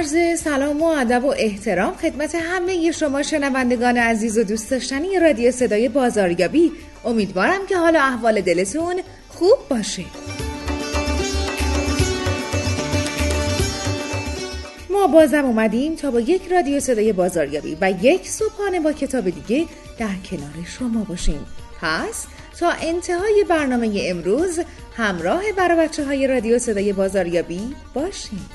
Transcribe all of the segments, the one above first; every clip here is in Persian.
عرض سلام و ادب و احترام خدمت همه شما شنوندگان عزیز و دوست داشتنی رادیو صدای بازاریابی. امیدوارم که حال و احوال دلتون خوب باشه. ما بازم اومدیم تا با یک رادیو صدای بازاریابی و یک صبحانه با کتاب دیگه در کنار شما باشیم. پس تا انتهای برنامه امروز همراه برای بچه های رادیو صدای بازاریابی باشیم.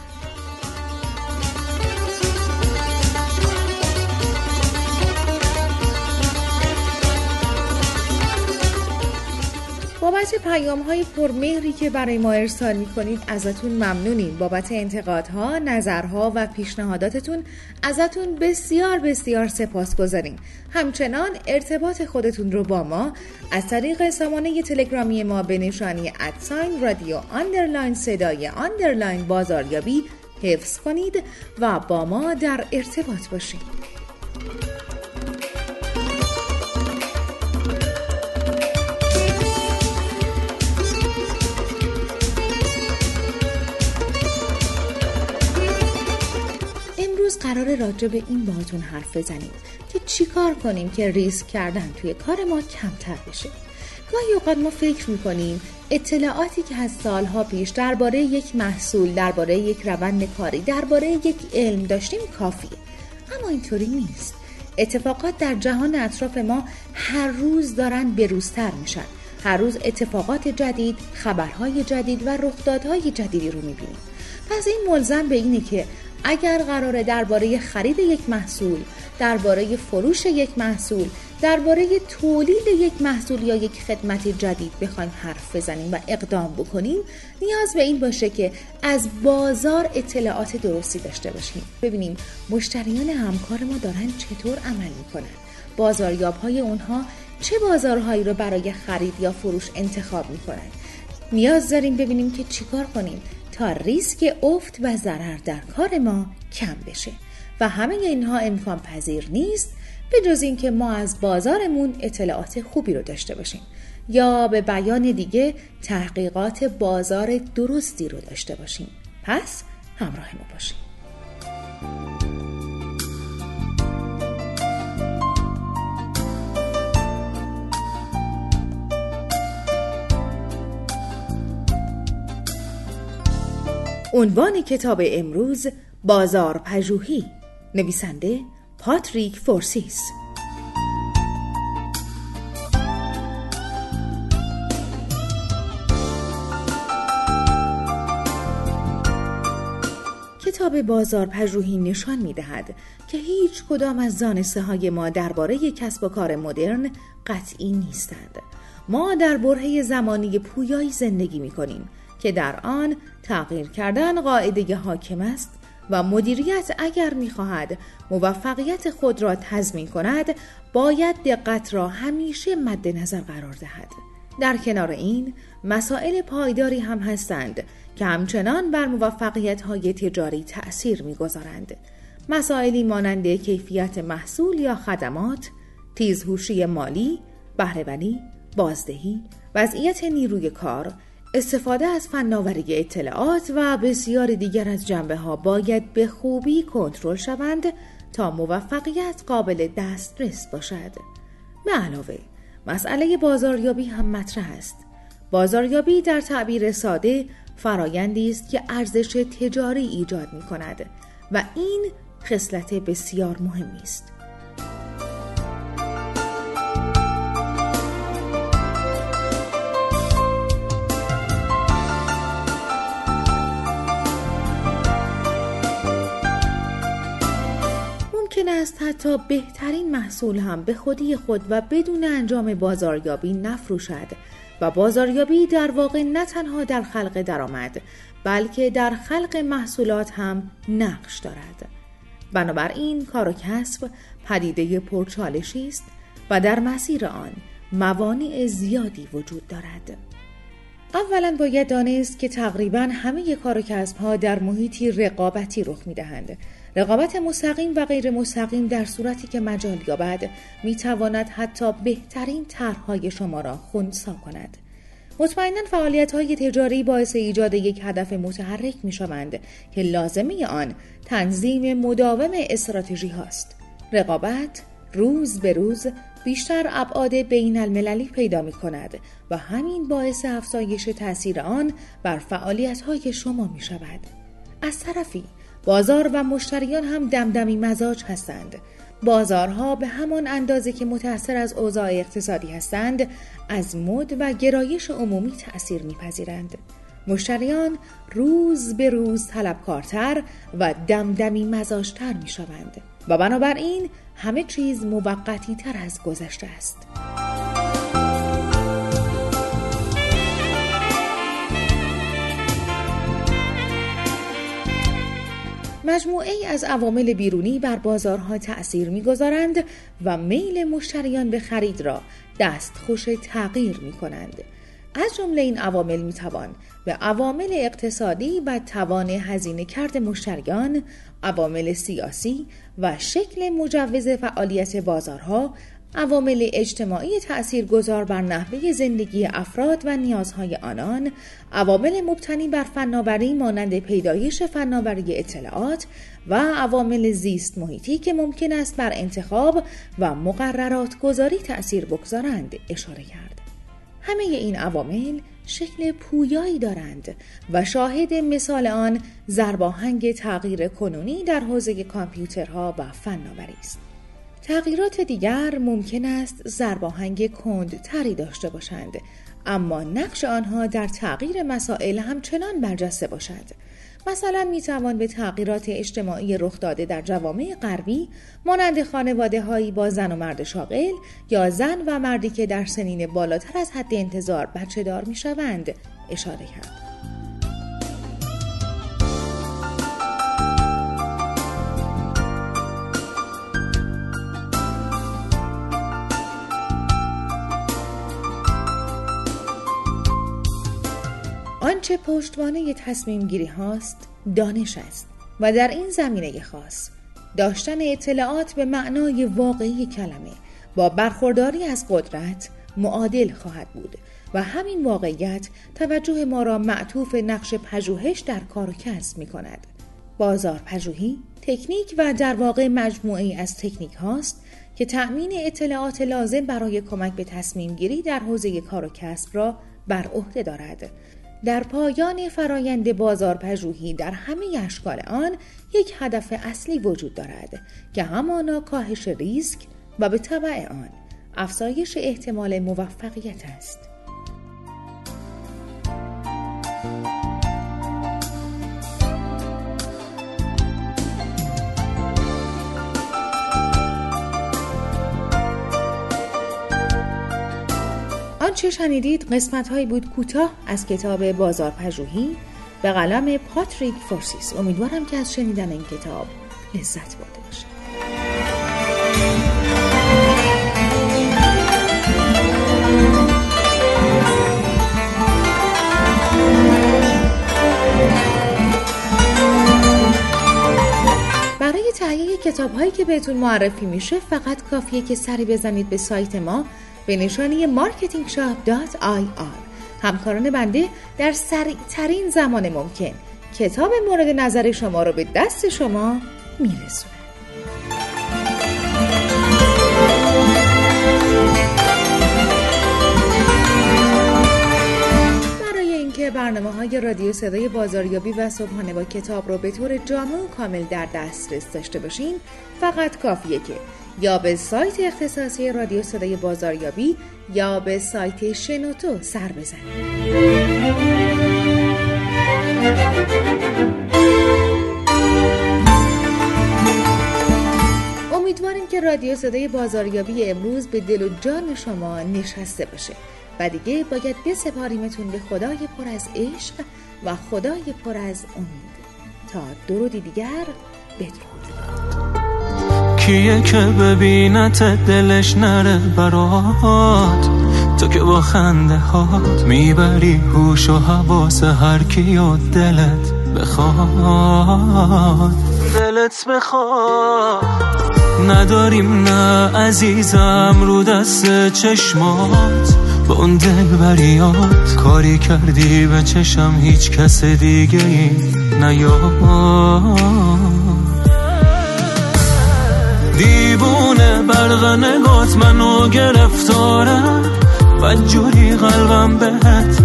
بابت پیام های پرمهری که برای ما ارسال می کنید ازتون ممنونیم. بابت انتقادها، نظرها و پیشنهاداتتون ازتون بسیار بسیار سپاس گذاریم. همچنان ارتباط خودتون رو با ما از طریق سامانه تلگرامی ما به نشانی at sign رادیو underline صدای underline بازاریابی حفظ کنید و با ما در ارتباط باشید. قرار راجع به این باهاتون حرف بزنیم که چیکار کنیم که ریسک کردن توی کار ما کمتر بشه. گاهی اوقات ما فکر می‌کنیم اطلاعاتی که از سالها پیش درباره یک محصول درباره یک روند کاری درباره یک علم داشتیم کافیه. اما اینطوری نیست. اتفاقات در جهان اطراف ما هر روز دارن بروزتر میشن. هر روز اتفاقات جدید خبرهای جدید و رخدادهای جدیدی رو می‌بینیم. پس این ملزم به اینه که اگر قراره درباره خرید یک محصول، درباره فروش یک محصول، درباره تولید یک محصول یا یک خدمت جدید بخوایم حرف بزنیم و اقدام بکنیم نیاز به این باشه که از بازار اطلاعات درستی داشته باشیم. ببینیم مشتریان همکار ما دارن چطور عمل می‌کنن. بازاریاب های اونها چه بازارهایی رو برای خرید یا فروش انتخاب می‌کنن. نیاز داریم ببینیم که چیکار کنیم. تا ریسک افت و ضرر در کار ما کم بشه. و همه اینها امکان پذیر نیست به جز اینکه ما از بازارمون اطلاعات خوبی رو داشته باشیم یا به بیان دیگه تحقیقات بازار درستی رو داشته باشیم. پس همراه ما باشیم. عنوان کتاب امروز بازار پژوهی نویسنده پاتریک فورسیس کتاب بازار پژوهی نشان می دهد که هیچ کدام از دانسته های ما درباره کسب و کار مدرن قطعی نیستند. ما در برهه زمانی پویایی زندگی می کنیم که در آن تغییر کردن قاعده حاکم است و مدیریت اگر می‌خواهد موفقیت خود را تضمین کند باید دقت را همیشه مد نظر قرار دهد. در کنار این مسائل پایداری هم هستند که همچنان بر موفقیت های تجاری تأثیر می‌گذارند. مسائلی مانند کیفیت محصول یا خدمات تیزهوشی مالی بهرهوری بازدهی وضعیت نیروی کار استفاده از فناوری اطلاعات و بسیار دیگر از جنبه ها باید به خوبی کنترل شوند تا موفقیت قابل دسترس باشد. به علاوه مسئله بازاریابی هم مطرح است. بازاریابی در تعبیر ساده فرایندی است که ارزش تجاری ایجاد می کند و این خصلت بسیار مهمی است. ممکن است حتی بهترین محصول هم به خودی خود و بدون انجام بازاریابی نفروشد و بازاریابی در واقع نه تنها در خلق درآمد بلکه در خلق محصولات هم نقش دارد بنابراین کار و کسب پدیده پرچالشی است و در مسیر آن موانع زیادی وجود دارد. اولا باید دانست که تقریبا همه کار و کسب ها در محیطی رقابتی رخ می دهند. رقابت مستقیم و غیر مستقیم در صورتی که مجال یابد می تواند حتی بهترین طرحهای شما را خونسا کند. مطمئنا فعالیت های تجاری باعث ایجاد یک هدف متحرک می شوند که لازمه آن تنظیم مداوم استراتژی هاست. رقابت روز به روز بیشتر ابعاد بین المللی پیدا می کند و همین باعث افزایش تاثیر آن بر فعالیت های شما می شود. از طرفی بازار و مشتریان هم دمدمی مزاج هستند. بازارها به همان اندازه که متأثر از اوضاع اقتصادی هستند از مد و گرایش عمومی تأثیر میپذیرند. مشتریان روز به روز طلبکارتر و دمدمی مزاجتر می شوند و بنابراین همه چیز موقتی تر از گذشته است. مجموعه ای از عوامل بیرونی بر بازارها تأثیر می‌گذارند و میل مشتریان به خرید را دستخوش تغییر می کنند. از جمله این عوامل می توان به عوامل اقتصادی و توان هزینه کرد مشتریان، عوامل سیاسی و شکل مجوز فعالیت بازارها عوامل اجتماعی تأثیرگذار بر نحوه زندگی افراد و نیازهای آنان، عوامل مبتنی بر فناوری مانند پیدایش فناوری اطلاعات و عوامل زیست محیطی که ممکن است بر انتخاب و مقررات گذاری تأثیر بگذارند اشاره کرد. همه این عوامل شکل پویایی دارند و شاهد مثال آن زرباهنگ تغییر کنونی در حوزه کامپیوترها و فناوری است. تغییرات دیگر ممکن است زرباهنگ کند تری داشته باشند اما نقش آنها در تغییر مسائل همچنان برجسته باشد مثلا می توان به تغییرات اجتماعی رخ داده در جوامع غربی مانند خانواده هایی با زن و مرد شاغل یا زن و مردی که در سنین بالاتر از حد انتظار بچه دار می شوند اشاره کرد. آنچه پشتوانه تصمیم گیری هاست دانش است و در این زمینه خاص داشتن اطلاعات به معنای واقعی کلمه با برخورداری از قدرت معادل خواهد بود و همین واقعیت توجه ما را معطوف نقش پژوهش در کار کسب می کند. بازار پژوهی تکنیک و در واقع مجموعه از تکنیک هاست که تأمین اطلاعات لازم برای کمک به تصمیم گیری در حوزه کار و کسب را بر عهده دارد در پایان فرایند بازار پژوهی در همه اشکال آن یک هدف اصلی وجود دارد که همانا کاهش ریسک و به طبع آن افزایش احتمال موفقیت است. آنچه شنیدید؟ قسمت هایی بود کوتاه از کتاب بازار پژوهی به قلم پاتریک فورسیس. امیدوارم که از شنیدن این کتاب لذت برده باشید. برای تهیه کتاب هایی که بهتون معرفی میشه فقط کافیه که سری بزنید به سایت ما به نشانی marketingshop.ir همکاران بنده در سریعترین زمان ممکن کتاب مورد نظر شما رو به دست شما اینکه برنامه های رادیو صدای بازاریابی و صبحانه با کتاب رو به طور جامع و کامل در دسترس داشته باشین فقط کافیه که یا به سایت اختصاصی رادیو صدای بازاریابی یا به سایت شنوتو سر بزنید. امیدواریم که رادیو صدای بازاریابی امروز به دل و جان شما نشسته باشه و دیگه باید بسپاریمتون به خدای پر از عشق و خدای پر از امید تا درودی دیگر بدرود کیه که ببینت دلش نره برات؟ تو که با خنده هات می‌بری هوش و حواس هر کی و دلت بخواد. دلت بخواد. نداریم نه عزیزم رو دست چشمات. با اون دل بریات کاری کردی به چشم هیچ کس دیگه ای نیاد. دیوونه برق نگات منو گرفتاره. جوری قلبم بهت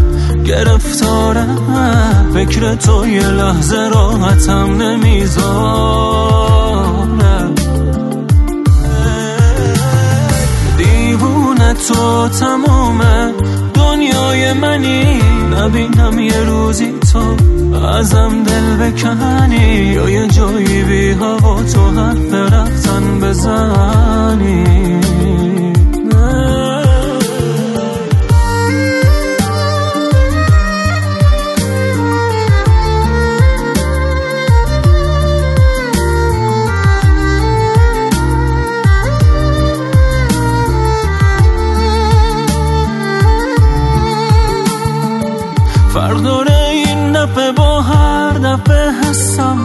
گرفتاره. فکر تو یه لحظه راحتم نمی‌ذاره. دیوونه تو تمومه. دنیای منی نبینم یه روزی تو ازم دل بکنی یا یه جایی بی هوا تو حرف رفتن بزنی. حسم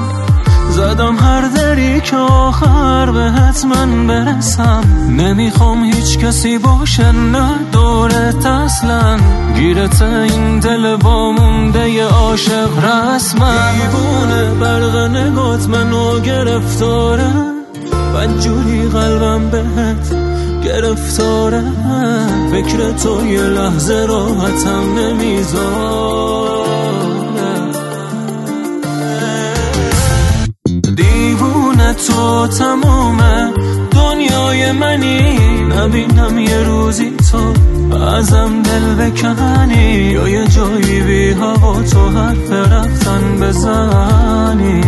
زدم هر دری که آخر بهت من برسم. نمی‌خوام هیچ کسی باشه نه دورت اصلا گیرت این دل با مونده عاشق رسمم دیوونه برق نگات منو گرفتاره. بدجوری قلبم بهت گرفتاره. فکر تو یه لحظه راحتم نمی‌ذاره. تو تمومه دنیای منی. نبینم یه روزی تو ازم دل بکنی. یا یه جایی بی هوا تو حرف رفتن بزنی.